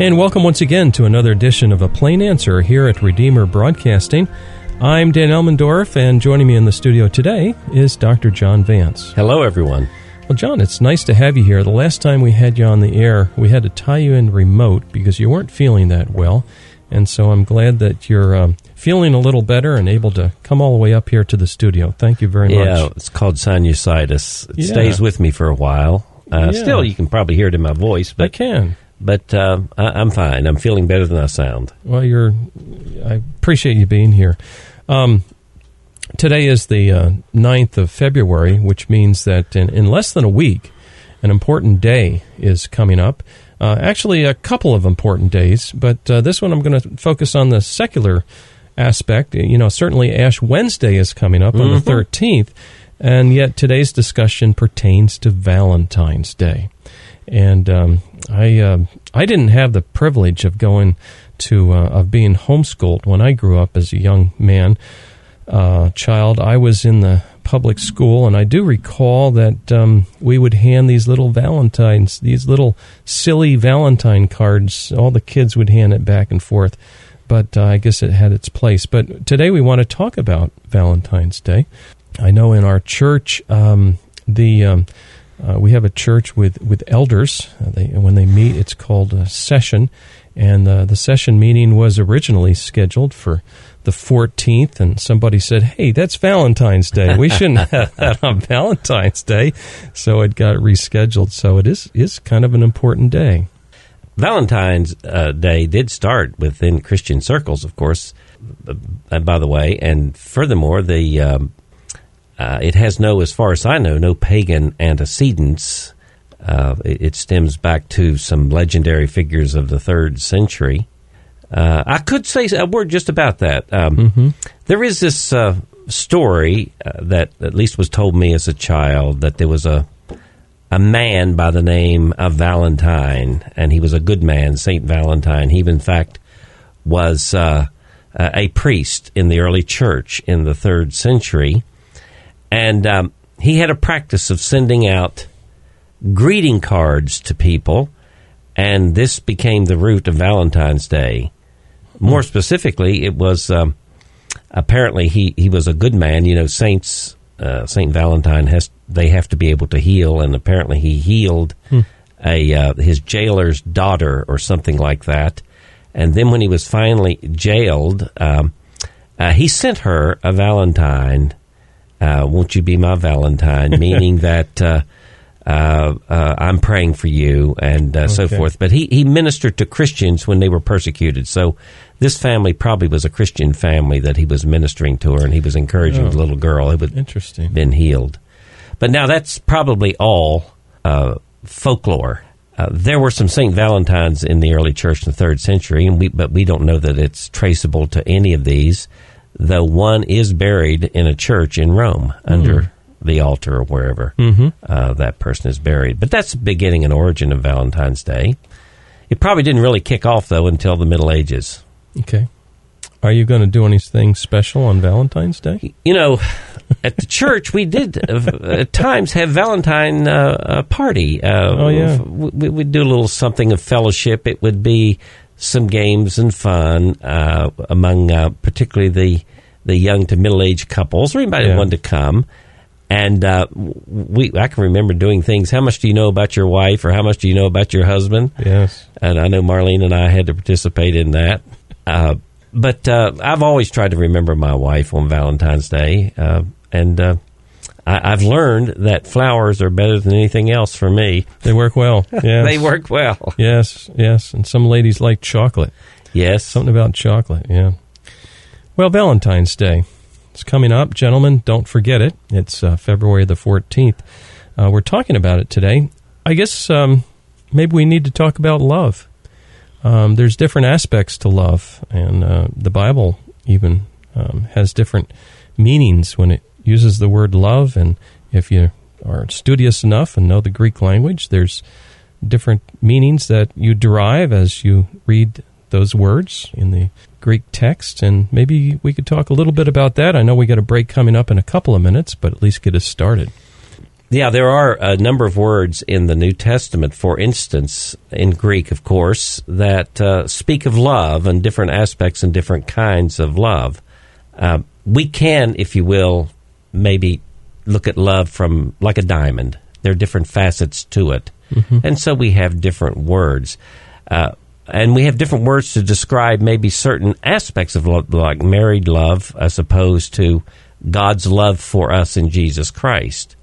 And welcome once again to another edition of A Plain Answer here at Redeemer Broadcasting. I'm Dan Elmendorf, and joining me in the studio today is Dr. John Vance. Hello, everyone. Well, John, it's nice to have you here. The last time we had you on the air, we had to tie you in remote because you weren't feeling that well. And so I'm glad that you're um, feeling a little better and able to come all the way up here to the studio. Thank you very much. Yeah, it's called sinusitis. It Yeah. stays with me for a while. Uh, Yeah. Still, you can probably hear it in my voice, I but can. But uh, I, I'm fine. I'm feeling better than I sound. Well, you're. I appreciate you being here. Um, today is the uh, 9th of February, which means that in, in less than a week, an important day is coming up. Uh, actually, a couple of important days, but uh, this one I'm going to focus on the secular aspect. You know, certainly Ash Wednesday is coming up on the 13th, and yet today's discussion pertains to Valentine's Day. And um, I uh, I didn't have the privilege of going to uh, of being homeschooled when I grew up as a young man uh, child. I was in the public school, and I do recall that um, we would hand these little Valentines, these little silly Valentine cards. All the kids would hand it back and forth. But uh, I guess it had its place. But today we want to talk about Valentine's Day. I know in our church, um, the um, uh, we have a church with with elders. Uh, they, when they meet, it's called a session, and uh, the session meeting was originally scheduled for the 14th, and somebody said, "Hey, that's Valentine's Day. We shouldn't have that on Valentine's Day," so it got rescheduled. So it is is kind of an important day. Valentine's uh, Day did start within Christian circles, of course. Uh, by the way, and furthermore, the um, uh, it has no, as far as I know, no pagan antecedents. Uh, it, it stems back to some legendary figures of the third century. Uh, I could say a word just about that. Um, there is this uh, story uh, that at least was told me as a child that there was a a man by the name of Valentine, and he was a good man, Saint Valentine. He, in fact, was uh, uh, a priest in the early church in the third century, and um, he had a practice of sending out greeting cards to people, and this became the root of Valentine's Day. More specifically, it was um, apparently he, he was a good man. You know, saints uh, Saint Valentine has they have to be able to heal, and apparently he healed a uh, his jailer's daughter or something like that. And then when he was finally jailed, um, uh, he sent her a Valentine. Uh, won't you be my Valentine? Meaning that. Uh, uh, uh, I'm praying for you, and uh, so forth. But he, he ministered to Christians when they were persecuted. So this family probably was a Christian family that he was ministering to her, and he was encouraging Oh. the little girl who had Interesting. been healed. But now that's probably all uh, folklore. Uh, there were some Saint Valentines in the early church in the third century, and we, but we don't know that it's traceable to any of these. Though one is buried in a church in Rome under the altar or wherever uh, that person is buried. But that's the beginning and origin of Valentine's Day. It probably didn't really kick off though until the Middle Ages. Okay. Are you going to do anything special on Valentine's Day? you know, at the church we did uh, at times have Valentine uh, uh, party. Uh, Oh, yeah. we would do a little something of fellowship. It would be some games and fun uh, among uh, particularly the the young to middle aged couples or anybody Yeah. wanted to come. And uh, we, I can remember doing things. How much do you know about your wife, or how much do you know about your husband? Yes. and I know Marlene and I had to participate in that. Uh, but uh, I've always tried to remember my wife on Valentine's Day, uh, and uh, I, I've learned that flowers are better than anything else for me. They work well. Yes. They work well. Yes, yes. And some ladies like chocolate. Yes. Something about chocolate, yeah. Well, Valentine's Day. It's coming up, gentlemen. Don't forget it. It's uh, February the 14th. Uh, we're talking about it today. I guess um, maybe we need to talk about love. Um, there's different aspects to love, and uh, the Bible even um, has different meanings when it uses the word love. And if you are studious enough and know the Greek language, there's different meanings that you derive as you read those words in the Greek text. And maybe we could talk a little bit about that. I know we got a break coming up in a couple of minutes, but at least get us started. Yeah, there are a number of words in the New Testament, for instance, in Greek, of course, that uh, speak of love and different aspects and different kinds of love. Uh, we can, if you will, maybe look at love from like a diamond. There are different facets to it. Mm-hmm. And so we have different words. Uh, and we have different words to describe maybe certain aspects of love, like married love, as opposed to God's love for us in Jesus Christ.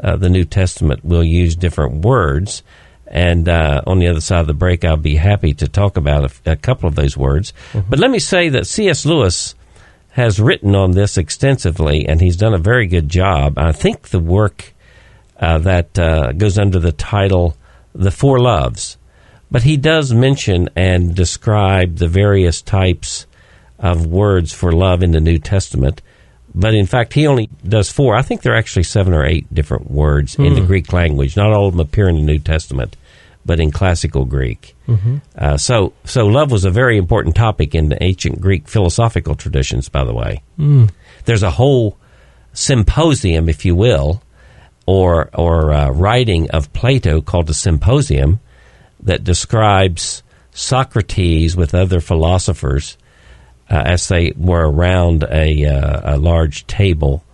Uh, the New Testament will use different words. And uh, on the other side of the break, I'll be happy to talk about a, a couple of those words. Mm-hmm. But let me say that C.S. Lewis has written on this extensively, and he's done a very good job. I think the work uh, that uh, goes under the title The Four Loves, but he does mention and describe the various types of words for love in the New Testament. But in fact, he only does four. I think there are actually seven or eight different words in the hmm. Greek language. Not all of them appear in the New Testament, but in classical Greek. Mm-hmm. Uh, so, so love was a very important topic in the ancient Greek philosophical traditions. By the way, mm. there's a whole symposium, if you will, or or uh, writing of Plato called the Symposium that describes Socrates with other philosophers uh, as they were around a, uh, a large table,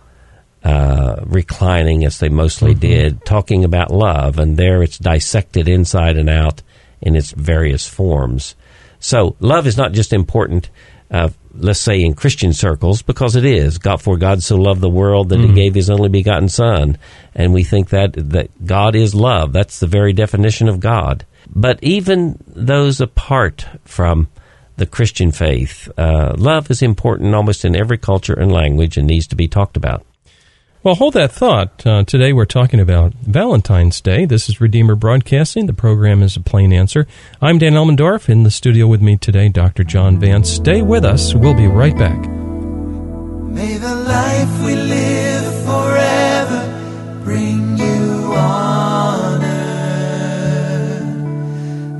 uh, reclining as they mostly mm-hmm. did, talking about love. And there it's dissected inside and out in its various forms. So love is not just important, uh, let's say in Christian circles, because it is. God for God so loved the world that mm-hmm. He gave His only begotten Son, and we think that that God is love. That's the very definition of God. But even those apart from the Christian faith, uh, love is important almost in every culture and language and needs to be talked about. Well, hold that thought. Uh, today we're talking about Valentine's Day. This is Redeemer Broadcasting. The program is a plain answer. I'm Dan Elmendorf. In the studio with me today, Dr. John Vance. Stay with us. We'll be right back. May the life we live forever bring you honor.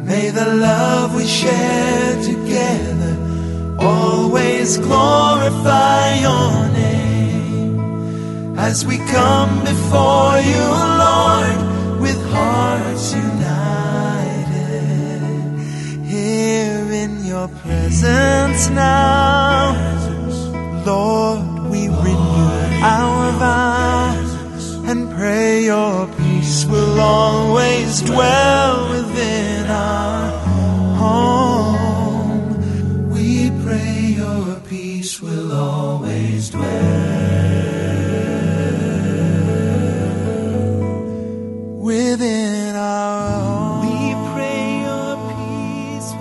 May the love we share together always glorify as we come before you, Lord, with hearts united. Here in your presence now, Lord, we renew our vows and pray your peace will always dwell within our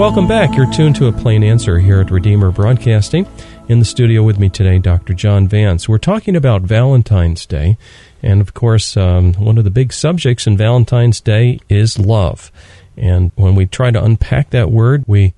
Welcome back. You're tuned to a plain answer here at Redeemer Broadcasting. In the studio with me today, Dr. John Vance. We're talking about Valentine's Day. And of course, um, one of the big subjects in Valentine's Day is love. And when we try to unpack that word, we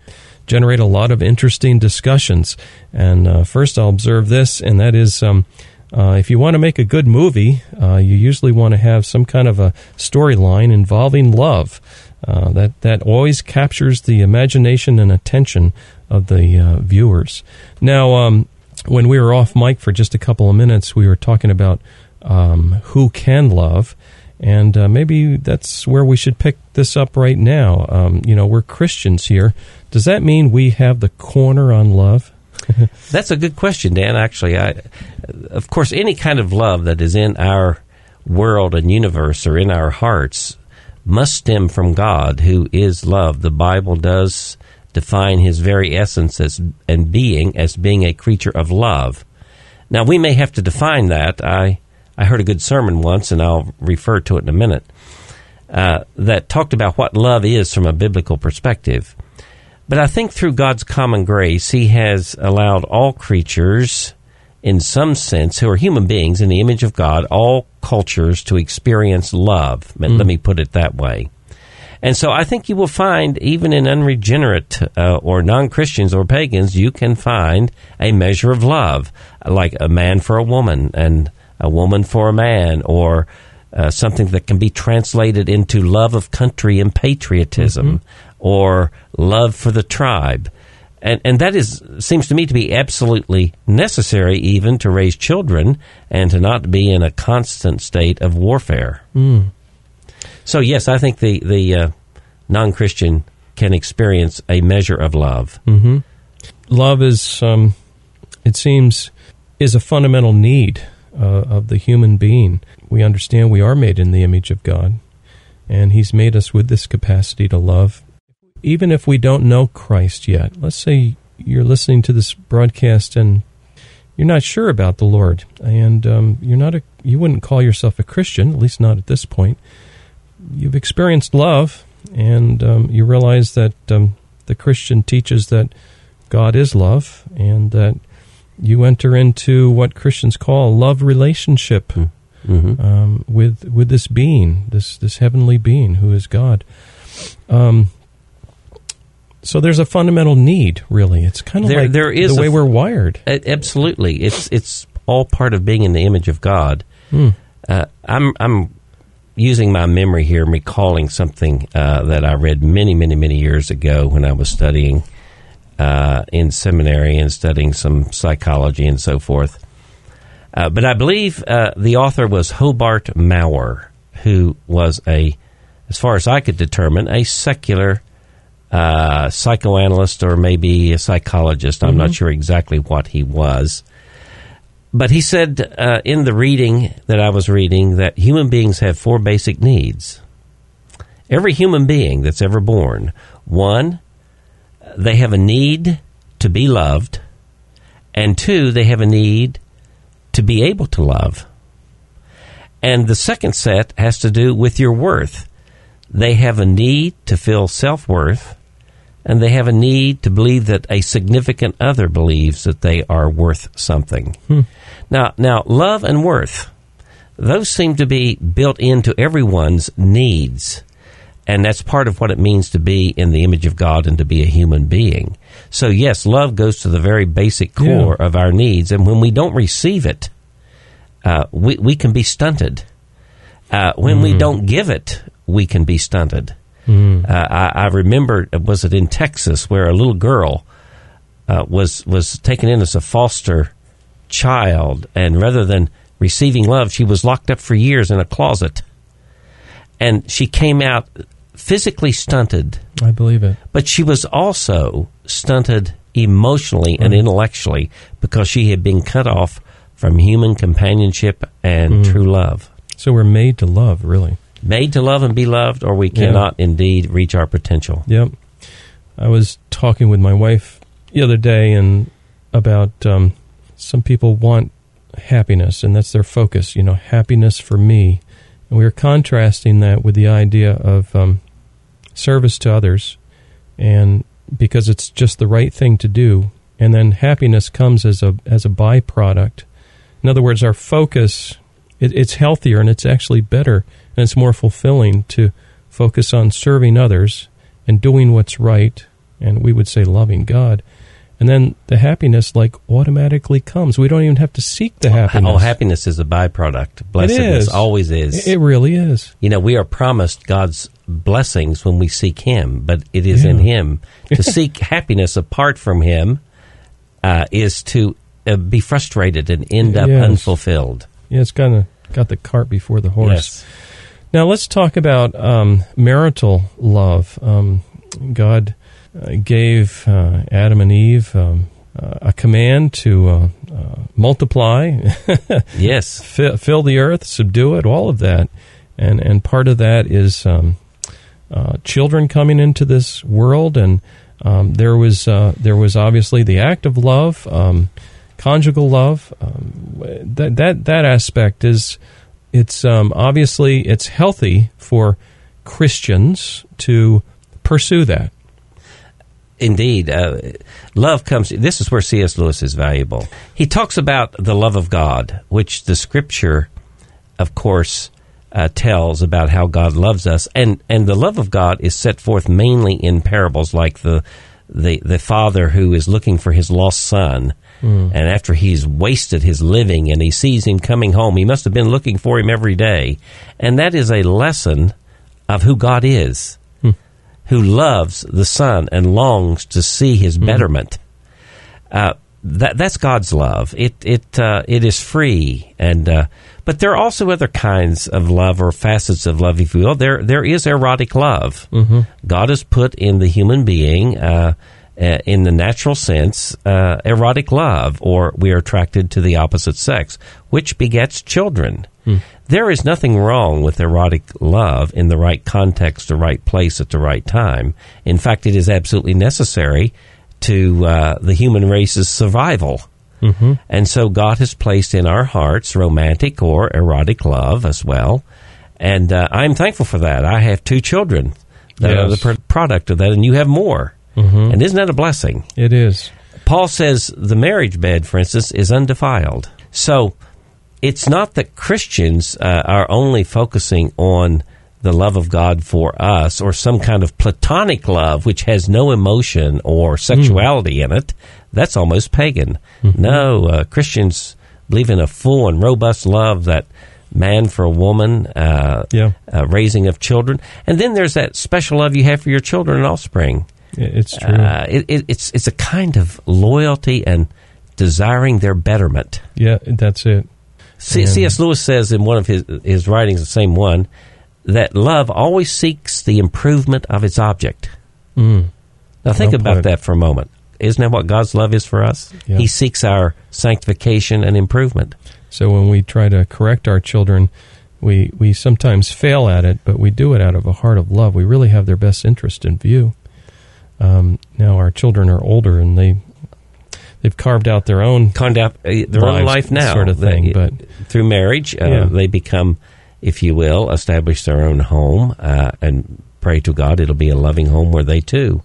generate a lot of interesting discussions. And uh, first, I'll observe this, and that is. Um, uh, if you want to make a good movie, uh, you usually want to have some kind of a storyline involving love. Uh, that that always captures the imagination and attention of the uh, viewers. Now, um, when we were off mic for just a couple of minutes, we were talking about um, who can love, and uh, maybe that's where we should pick this up right now. Um, you know, we're Christians here. Does that mean we have the corner on love? That's a good question, Dan. Actually, I, of course, any kind of love that is in our world and universe or in our hearts must stem from God, who is love. The Bible does define His very essence as and being as being a creature of love. Now, we may have to define that. I I heard a good sermon once, and I'll refer to it in a minute. Uh, that talked about what love is from a biblical perspective. But I think through God's common grace, He has allowed all creatures, in some sense, who are human beings in the image of God, all cultures to experience love. Mm. Let me put it that way. And so I think you will find, even in unregenerate uh, or non Christians or pagans, you can find a measure of love, like a man for a woman and a woman for a man, or uh, something that can be translated into love of country and patriotism, mm-hmm. Or love for the tribe. And, and that is seems to me to be absolutely necessary even to raise children and to not be in a constant state of warfare. Mm. So yes, I think the the uh, non Christian can experience a measure of love. Mm-hmm. Love is, um, it seems, is a fundamental need uh, of the human being. We understand we are made in the image of God, and He's made us with this capacity to love. Even if we don't know Christ yet, let's say you're listening to this broadcast and you're not sure about the Lord, and um, you're not a, you wouldn't call yourself a Christian, at least not at this point. You've experienced love, and um, you realize that um, the Christian teaches that God is love, and that you enter into what Christians call love relationship hmm. mm-hmm. um, with with this being, this this heavenly being who is God. Um, so there's a fundamental need, really. It's kind of there, like there is the way we're wired. Absolutely, it's it's all part of being in the image of God. Hmm. Uh, I'm I'm using my memory here, recalling something uh, that I read many, many, many years ago when I was studying uh, in seminary and studying some psychology and so forth. Uh, but I believe uh, the author was Hobart Mowrer, who was a, as far as I could determine, a secular uh, psychoanalyst or maybe a psychologist. I'm mm-hmm. not sure exactly what he was. But he said uh, in the reading that I was reading that human beings have four basic needs. Every human being that's ever born, one, they have a need to be loved, and two, they have a need to be able to love. And the second set has to do with your worth. They have a need to feel self worth, and they have a need to believe that a significant other believes that they are worth something. Hmm. Now, now, love and worth, those seem to be built into everyone's needs. And that's part of what it means to be in the image of God and to be a human being. So, yes, love goes to the very basic core yeah. of our needs. And when we don't receive it, uh, we, we can be stunted. Uh, when mm. we don't give it, we can be stunted. Mm. Uh, I, I, remember, was it in Texas, where a little girl uh, was was taken in as a foster child, and rather than receiving love, she was locked up for years in a closet, and she came out physically stunted. I believe it, but she was also stunted emotionally and intellectually because she had been cut off from human companionship and mm. true love. So we're made to love, really made to love and be loved, or we cannot yeah. indeed reach our potential. Yep. I was talking with my wife the other day and about um, some people want happiness, and that's their focus. You know, happiness for me, and we were contrasting that with the idea of um, service to others, and because it's just the right thing to do, and then happiness comes as a as a byproduct. In other words, our focus it, it's healthier and it's actually better and it's more fulfilling to focus on serving others and doing what's right and we would say loving God. And then the happiness like automatically comes. We don't even have to seek the happiness. Oh, happiness is a byproduct. Blessedness is. always is. It really is. you know, we are promised God's blessings when we seek Him, but it is in Him. To seek happiness apart from Him uh, is to uh, be frustrated and end up Yes. unfulfilled. Yeah, it's kind of got the cart before the horse. Yes. Now let's talk about um, marital love. Um, God uh, gave uh, Adam and Eve um, uh, a command to uh, uh, multiply, Yes. fi- fill the earth, subdue it, all of that, and and part of that is um, uh, children coming into this world, and um, there was uh, there was obviously the act of love, um, conjugal love. Um, that that that aspect is it's um, obviously it's healthy for Christians to pursue that. Indeed, uh, love comes. This is where C.S. Lewis is valuable. He talks about the love of God, which the Scripture, of course, uh, tells about how God loves us, and and the love of God is set forth mainly in parables, like the the the father who is looking for his lost son, and after he's wasted his living, and he sees him coming home, he must have been looking for him every day, and that is a lesson of who God is who loves the Son and longs to see His betterment. Uh, that that's God's love. It it uh, it is free, and uh, but there are also other kinds of love or facets of love, if you will. There there is erotic love. Mm-hmm. God has put in the human being. Uh, uh, in the natural sense, uh, erotic love, or we are attracted to the opposite sex, which begets children. There is nothing wrong with erotic love in the right context, the right place, at the right time. In fact, it is absolutely necessary to uh, the human race's survival. Mm-hmm. And so God has placed in our hearts romantic or erotic love as well. And uh, I'm thankful for that. I have two children that are the pr- product of that, and you have more. And isn't that a blessing? It is. Paul says the marriage bed, for instance, is undefiled. So it's not that Christians uh, are only focusing on the love of God for us or some kind of platonic love which has no emotion or sexuality in it. That's almost pagan. No, uh, Christians believe in a full and robust love that man for a woman, uh, Yeah. uh, raising of children. And then there's that special love you have for your children and offspring. It- It's true. Uh, it, it, it's it's a kind of loyalty and desiring their betterment. yeah, that's it. C- C.S. Lewis says in one of his his writings, the same one, that love always seeks the improvement of its object. Mm. Now think Well about put. that for a moment. Isn't that what God's love is for us? Yeah. He seeks our sanctification and improvement. So when we try to correct our children, we we sometimes fail at it, but we do it out of a heart of love. We really have their best interest in view. Um, now our children are older, and they they've carved out their own. Conduct uh, their own life now, sort of thing, They- but- through marriage, uh, Yeah. they become, if you will, establish their own home uh, and pray to God. It'll be a loving home where they too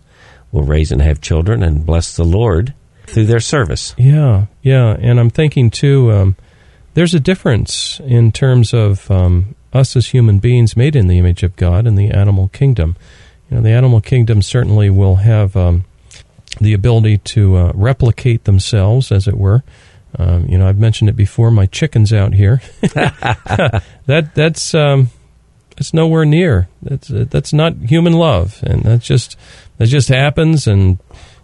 will raise and have children and bless the Lord through their service. Yeah, yeah, and I'm thinking too. Um, there's a difference in terms of um, us as human beings made in the image of God and the animal kingdom. You know, the animal kingdom certainly will have um, the ability to uh, replicate themselves, as it were. Um, you know, I've mentioned it before. My chickens out here. that that's um, that's nowhere near. That's uh, that's not human love, and that's just that just happens. And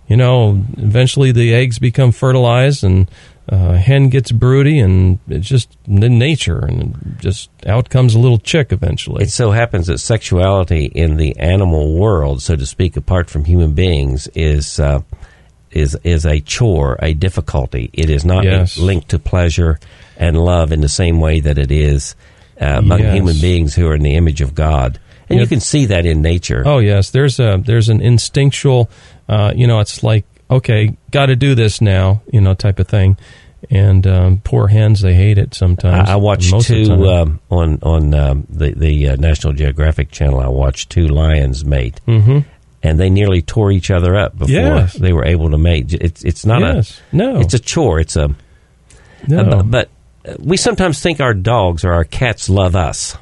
you know, eventually the eggs become fertilized, and uh, hen gets broody, and it's just in nature, and just out comes a little chick eventually. It so happens that sexuality in the animal world, so to speak, apart from human beings, is uh, is is a chore, a difficulty. It is not Yes. linked to pleasure and love in the same way that it is uh, among Yes. human beings who are in the image of God. And you can see that in nature. Oh yes, there's a there's an instinctual, uh, you know, it's like okay, got to do this now, you know, type of thing. And um, poor hens, they hate it sometimes. I, I watched Most of the two um, on on um, the the uh, National Geographic channel. I watched two lions mate, Mhm. and they nearly tore each other up before Yes. they were able to mate. It's it's not yes, no, a it's a chore. It's a no. But uh, we sometimes think our dogs or our cats love us.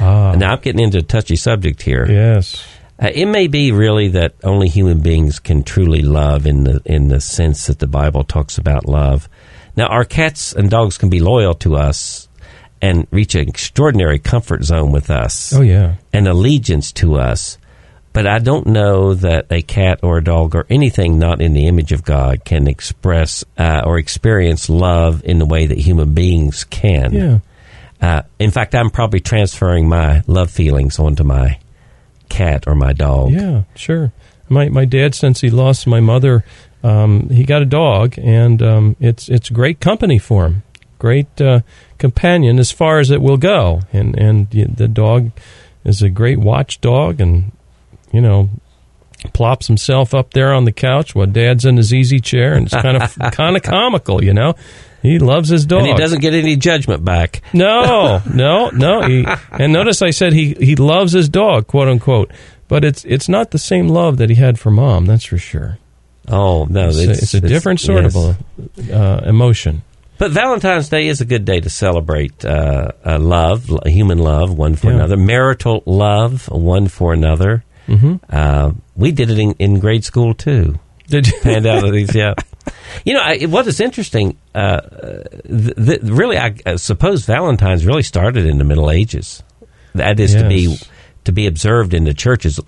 ah, Now I'm getting into a touchy subject here. yes, Uh, it may be really that only human beings can truly love in the in the sense that the Bible talks about love. Now, our cats and dogs can be loyal to us and reach an extraordinary comfort zone with us Oh yeah. and allegiance to us. But I don't know that a cat or a dog or anything not in the image of God can express uh, or experience love in the way that human beings can. Yeah. Uh, in fact, I'm probably transferring my love feelings onto my cat or my dog. Yeah, sure. My my dad, since he lost my mother, um, he got a dog, and um, it's it's great company for him. Great uh, companion as far as it will go, and and the dog is a great watchdog, and you know plops himself up there on the couch while dad's in his easy chair, and it's kind of kind of comical, you know. He loves his dog. And he doesn't get any judgment back. No, no, no. He, and notice I said he, he loves his dog, quote unquote. But it's it's not the same love that he had for mom. That's for sure. Oh no, It's, a, it's a different sort yes. of uh, emotion. But Valentine's Day is a good day to celebrate uh, uh, love, human love, one for Yeah. another, marital love, one for another. Mm-hmm. Uh, we did it in, in grade school too. Did you? Panned out of these, yeah. You know, I, what is interesting, uh, th- th- really, I, I suppose Valentine's really started in the Middle Ages. That is to be to be observed in the churches,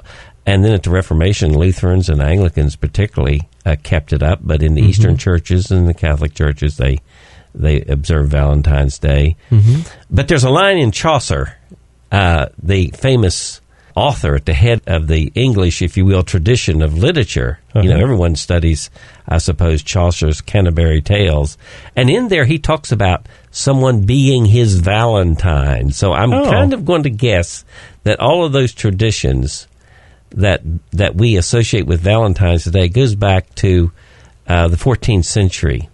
and then at the Reformation, Lutherans and Anglicans particularly uh, kept it up. But in the Eastern churches and the Catholic churches, they they observe Valentine's Day. Mm-hmm. But there's a line in Chaucer, uh, the famous author at the head of the English, if you will, tradition of literature. You know, Uh-huh. everyone studies, I suppose, Chaucer's Canterbury Tales. And in there, he talks about someone being his Valentine. So I'm Oh. kind of going to guess that all of those traditions that that we associate with Valentine's today goes back to uh, the 14th century.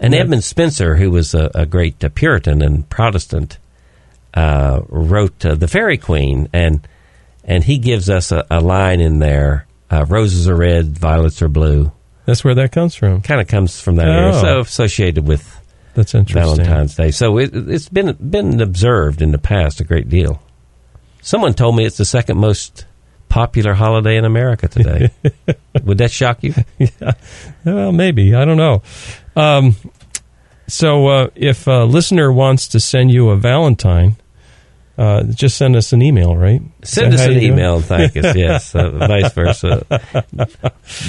And. Edmund Spenser, who was a, a great uh, Puritan and Protestant, uh, wrote uh, the Faerie Queene, and and he gives us a, a line in there: uh, "Roses are red, violets are blue." That's where that comes from. Kind of comes from that area, Oh. so associated with That's interesting. Valentine's Day. So it, it's been been observed in the past a great deal. Someone told me it's the second most popular holiday in America today. Would that shock you? Yeah. Well, maybe I don't know. Um, so, uh, if a listener wants to send you a Valentine, uh, just send us an email, right? Send us an you do it? email and thank us. Yes, uh, vice versa.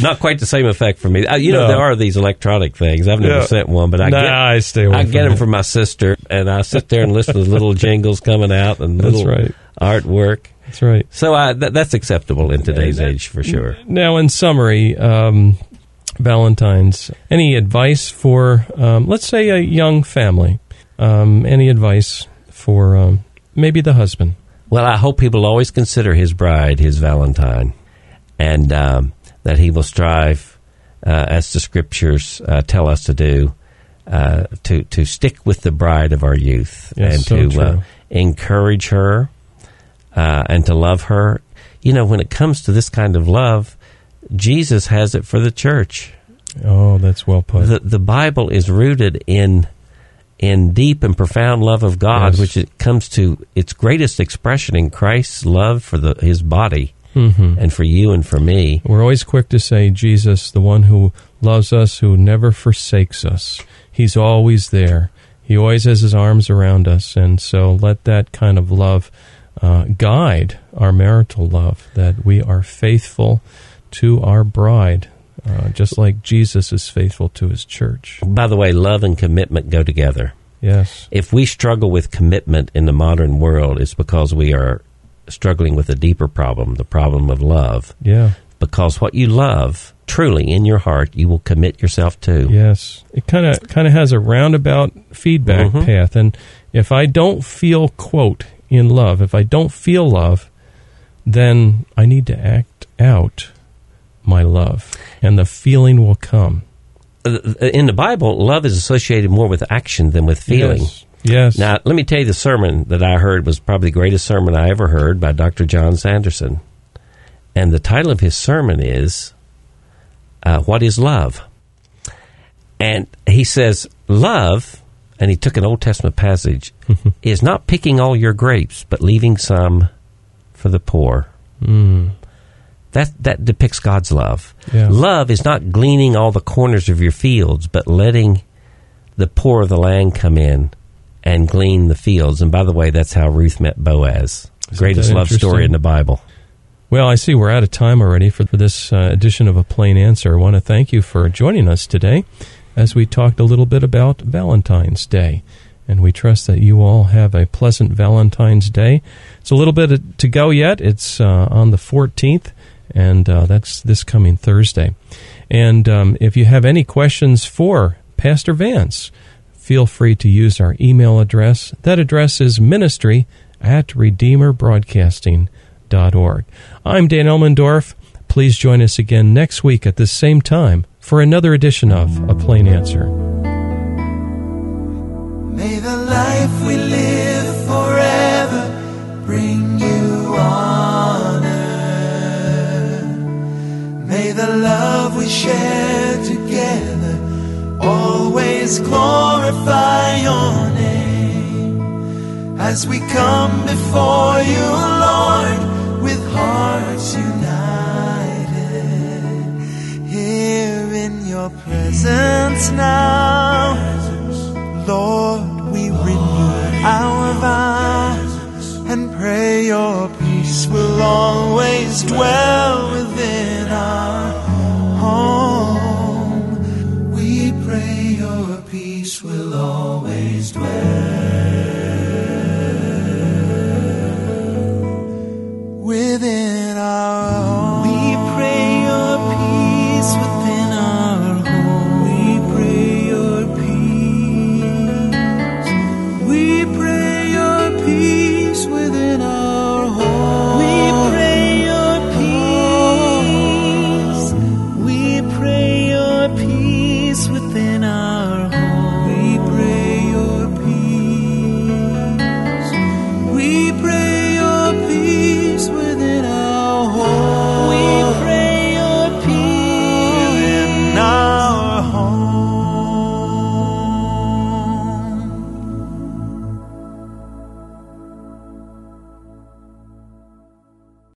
Not quite the same effect for me. Uh, you know, there are these electronic things. I've never Yeah. sent one, but I nah, get I stay I get them from my sister, and I sit there and listen to little jingles coming out and That's little right. artwork. That's right. So I, th- that's acceptable in today's age for sure. Now, in summary, um, Valentine's. Any advice for, um, let's say, a young family? Um, any advice for um, maybe the husband? Well, I hope he will always consider his bride his Valentine, and um, that he will strive, uh, as the scriptures uh, tell us to do, uh, to to stick with the bride of our youth Yes, and so to uh, encourage her uh, and to love her. You know, when it comes to this kind of love, Jesus has it for the church. Oh, that's well put. The the Bible is rooted in in deep and profound love of God, Yes. which it comes to its greatest expression in Christ's love for the, His body hmm and for you and for me. We're always quick to say, Jesus, the one who loves us, who never forsakes us. He's always there. He always has his arms around us. And so let that kind of love uh, guide our marital love, that we are faithful to our bride, uh, just like Jesus is faithful to his church. By the way, love and commitment go together. Yes. If we struggle with commitment in the modern world, it's because we are struggling with a deeper problem, the problem of love. Yeah. Because what you love, truly in your heart, you will commit yourself to. Yes, it kind of kind of has a roundabout feedback Mhm. path, and if I don't feel quote in love, if I don't feel love, then I need to act out my love, and the feeling will come. Uh, In the Bible, love is associated more with action than with feeling. Yes. Yes. Now, let me tell you the sermon that I heard was probably the greatest sermon I ever heard by Dr. John Sanderson. And the title of his sermon is uh, What is Love? And he says, Love, and he took an Old Testament passage, is not picking all your grapes, but leaving some for the poor. Mm. That that depicts God's love. Yeah. Love is not gleaning all the corners of your fields, but letting the poor of the land come in and glean the fields. And by the way, that's how Ruth met Boaz. Greatest love story in the Bible. Well, I see we're out of time already for, for this uh, edition of A Plain Answer. I want to thank you for joining us today as we talked a little bit about Valentine's Day. And we trust that you all have a pleasant Valentine's Day. It's a little bit to go yet. It's uh, on the 14th, and uh, that's this coming Thursday. And um, if you have any questions for Pastor Vance, feel free to use our email address. That address is ministry at redeemerbroadcasting.org. I'm Dan Elmendorf. Please join us again next week at the same time for another edition of A Plain Answer. May the life we glorify your name. As we come before you, Lord, with hearts united, here in your presence now. Lord, we renew our vows and pray your peace will always dwell always dwell.